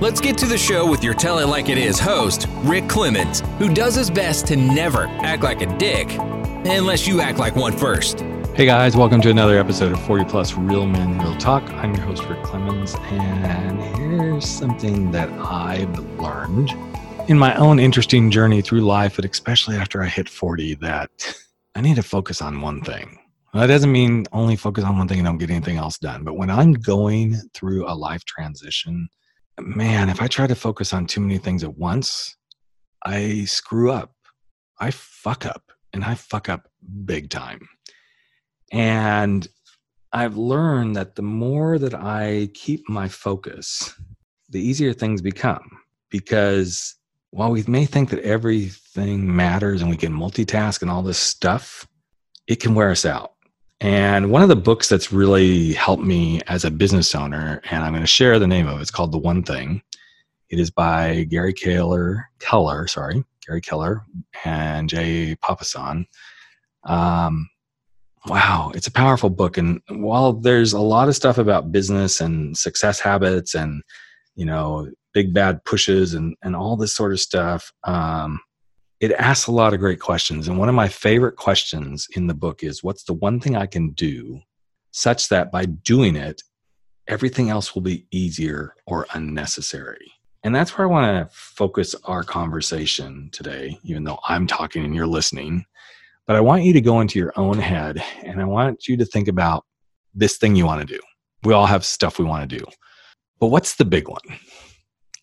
Let's get to the show with your Tell It Like It Is host, Rick Clemens, who does his best to never act like a dick, unless you act like one first. Hey guys, welcome to another episode of 40 Plus Real Men, Real Talk. I'm your host, Rick Clemens, and here's something that I've learned in my own interesting journey through life, but especially after I hit 40, that I need to focus on one thing. That doesn't mean only focus on one thing and don't get anything else done. But when I'm going through a life transition, man, if I try to focus on too many things at once, I screw up. I fuck up and I fuck up big time. And I've learned that the more that I keep my focus, the easier things become. Because while we may think that everything matters and we can multitask and all this stuff, it can wear us out. And one of the books that's really helped me as a business owner, and I'm going to share the name of it, it's called The One Thing. It is by Gary Keller, Keller, sorry, Gary Keller and Jay Papasan. Um, wow, it's a powerful book. And while there's a lot of stuff about business and success habits and, you know, big bad pushes and, and all this sort of stuff, um, it asks a lot of great questions. And one of my favorite questions in the book is what's the one thing I can do such that by doing it, everything else will be easier or unnecessary? And that's where I want to focus our conversation today, even though I'm talking and you're listening. But I want you to go into your own head and I want you to think about this thing you want to do. We all have stuff we want to do. But what's the big one?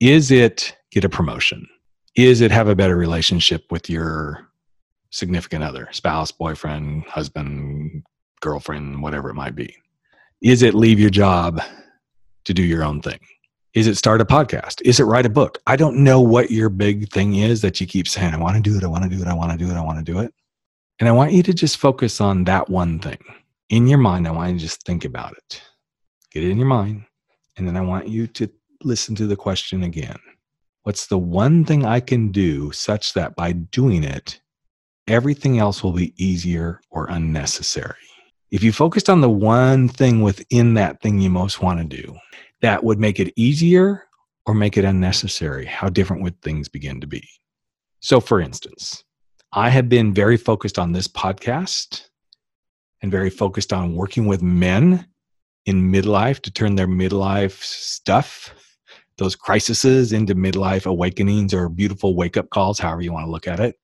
Is it get a promotion? Is it have a better relationship with your significant other, spouse, boyfriend, husband, girlfriend, whatever it might be? Is it leave your job to do your own thing? Is it start a podcast? Is it write a book? I don't know what your big thing is that you keep saying, I want to do it, I want to do it, I want to do it, I want to do it. And I want you to just focus on that one thing. In your mind, I want you to just think about it. Get it in your mind. And then I want you to listen to the question again. What's the one thing I can do such that by doing it, everything else will be easier or unnecessary? If you focused on the one thing within that thing you most want to do, that would make it easier or make it unnecessary, how different would things begin to be? So, for instance, I have been very focused on this podcast and very focused on working with men in midlife to turn their midlife stuff those crises into midlife awakenings or beautiful wake up calls, however you want to look at it.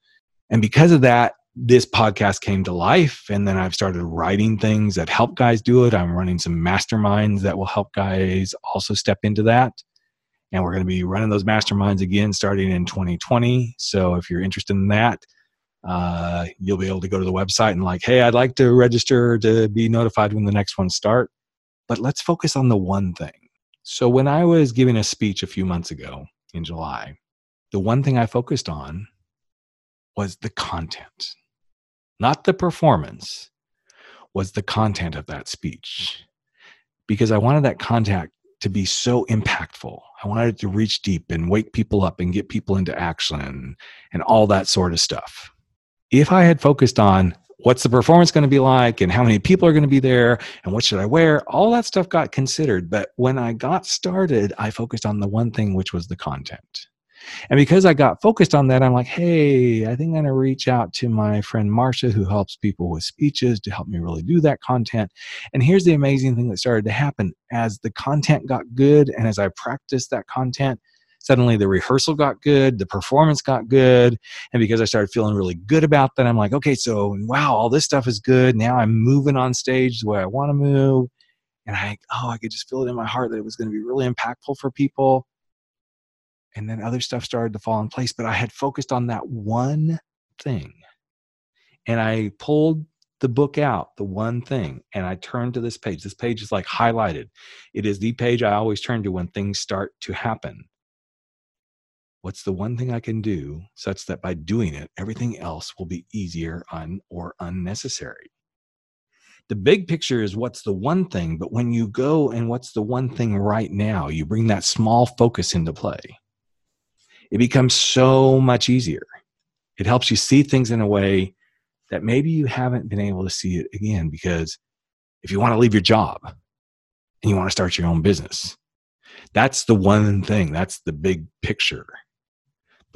And because of that, this podcast came to life. And then I've started writing things that help guys do it. I'm running some masterminds that will help guys also step into that. And we're going to be running those masterminds again starting in 2020. So if you're interested in that, uh, you'll be able to go to the website and like, hey, I'd like to register to be notified when the next ones start. But let's focus on the one thing so, when I was giving a speech a few months ago in July, the one thing I focused on was the content, not the performance, was the content of that speech. Because I wanted that contact to be so impactful. I wanted it to reach deep and wake people up and get people into action and, all that sort of stuff. If I had focused on what's the performance going to be like and how many people are going to be there and what should I wear? All that stuff got considered. But when I got started, I focused on the one thing, which was the content. And because I got focused on that, I'm like, hey, I think I'm going to reach out to my friend Marsha, who helps people with speeches to help me really do that content. And here's the amazing thing that started to happen as the content got good and as I practiced that content, suddenly the rehearsal got good, the performance got good. And because I started feeling really good about that, I'm like, okay, so wow, all this stuff is good. Now I'm moving on stage the way I want to move. And I, oh, I could just feel it in my heart that it was going to be really impactful for people. And then other stuff started to fall in place, but I had focused on that one thing. And I pulled the book out, the one thing, and I turned to this page. This page is like highlighted. It is the page I always turn to when things start to happen What's the one thing I can do such that by doing it, everything else will be easier un- or unnecessary? The big picture is what's the one thing, but when you go and what's the one thing right now, you bring that small focus into play. It becomes so much easier. It helps you see things in a way that maybe you haven't been able to see it again because if you want to leave your job and you want to start your own business, that's the one thing, that's the big picture.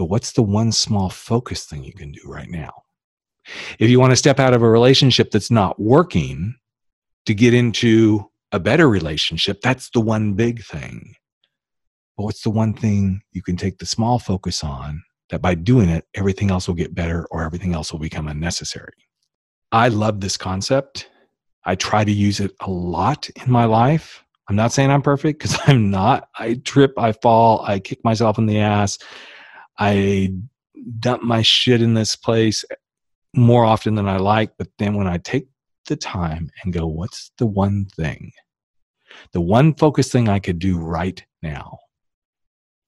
But what's the one small focus thing you can do right now? If you want to step out of a relationship that's not working to get into a better relationship, that's the one big thing. But what's the one thing you can take the small focus on that by doing it, everything else will get better or everything else will become unnecessary? I love this concept. I try to use it a lot in my life. I'm not saying I'm perfect because I'm not. I trip, I fall, I kick myself in the ass. I dump my shit in this place more often than I like. But then when I take the time and go, what's the one thing, the one focus thing I could do right now,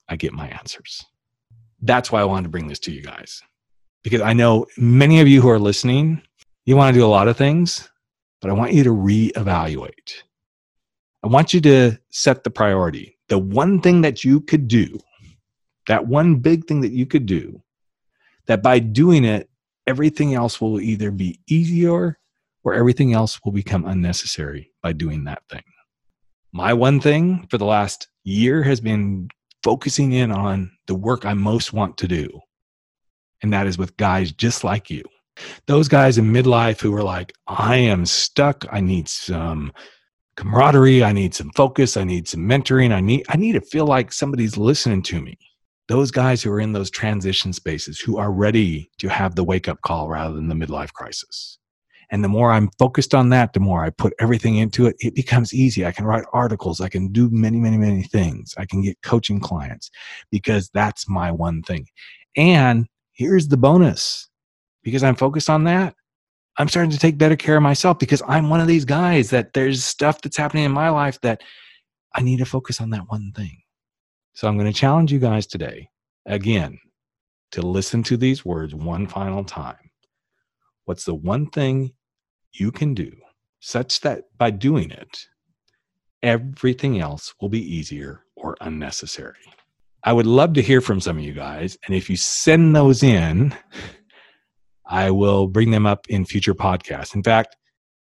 I get my answers. That's why I wanted to bring this to you guys. Because I know many of you who are listening, you want to do a lot of things, but I want you to reevaluate. I want you to set the priority. The one thing that you could do, that one big thing that you could do, that by doing it, everything else will either be easier or everything else will become unnecessary by doing that thing. My one thing for the last year has been focusing in on the work I most want to do. And that is with guys just like you. Those guys in midlife who are like, I am stuck. I need some camaraderie. I need some focus. I need some mentoring. I need, I need to feel like somebody's listening to me. Those guys who are in those transition spaces who are ready to have the wake up call rather than the midlife crisis. And the more I'm focused on that, the more I put everything into it, it becomes easy. I can write articles. I can do many, many, many things. I can get coaching clients because that's my one thing. And here's the bonus because I'm focused on that. I'm starting to take better care of myself because I'm one of these guys that there's stuff that's happening in my life that I need to focus on that one thing. So I'm going to challenge you guys today again to listen to these words one final time. What's the one thing you can do such that by doing it, everything else will be easier or unnecessary? I would love to hear from some of you guys. And if you send those in, I will bring them up in future podcasts. In fact,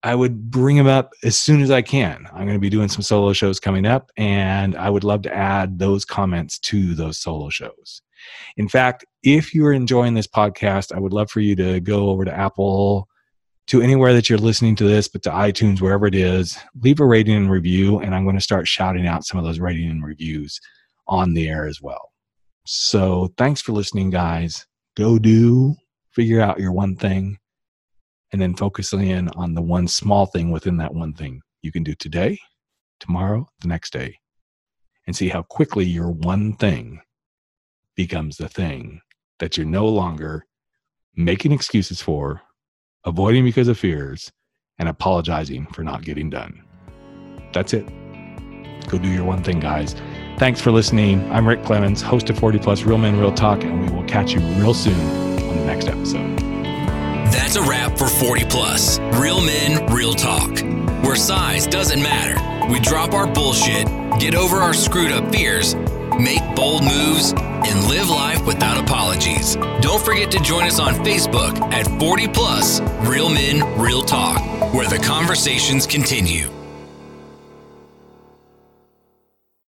I would bring them up as soon as I can. I'm going to be doing some solo shows coming up, and I would love to add those comments to those solo shows. In fact, if you're enjoying this podcast, I would love for you to go over to Apple, to anywhere that you're listening to this, but to iTunes, wherever it is, leave a rating and review, and I'm going to start shouting out some of those rating and reviews on the air as well. So thanks for listening, guys. Go do, figure out your one thing, and then focusing in on the one small thing within that one thing you can do today, tomorrow, the next day, and see how quickly your one thing becomes the thing that you're no longer making excuses for, avoiding because of fears, and apologizing for not getting done. That's it. Go do your one thing, guys. Thanks for listening. I'm Rick Clemens, host of 40 Plus Real Men Real Talk, and we will catch you real soon on the next episode. That's a wrap for 40 Plus Real Men Real Talk, where size doesn't matter. We drop our bullshit, get over our screwed up fears, make bold moves, and live life without apologies. Don't forget to join us on Facebook at 40 Plus Real Men Real Talk, where the conversations continue.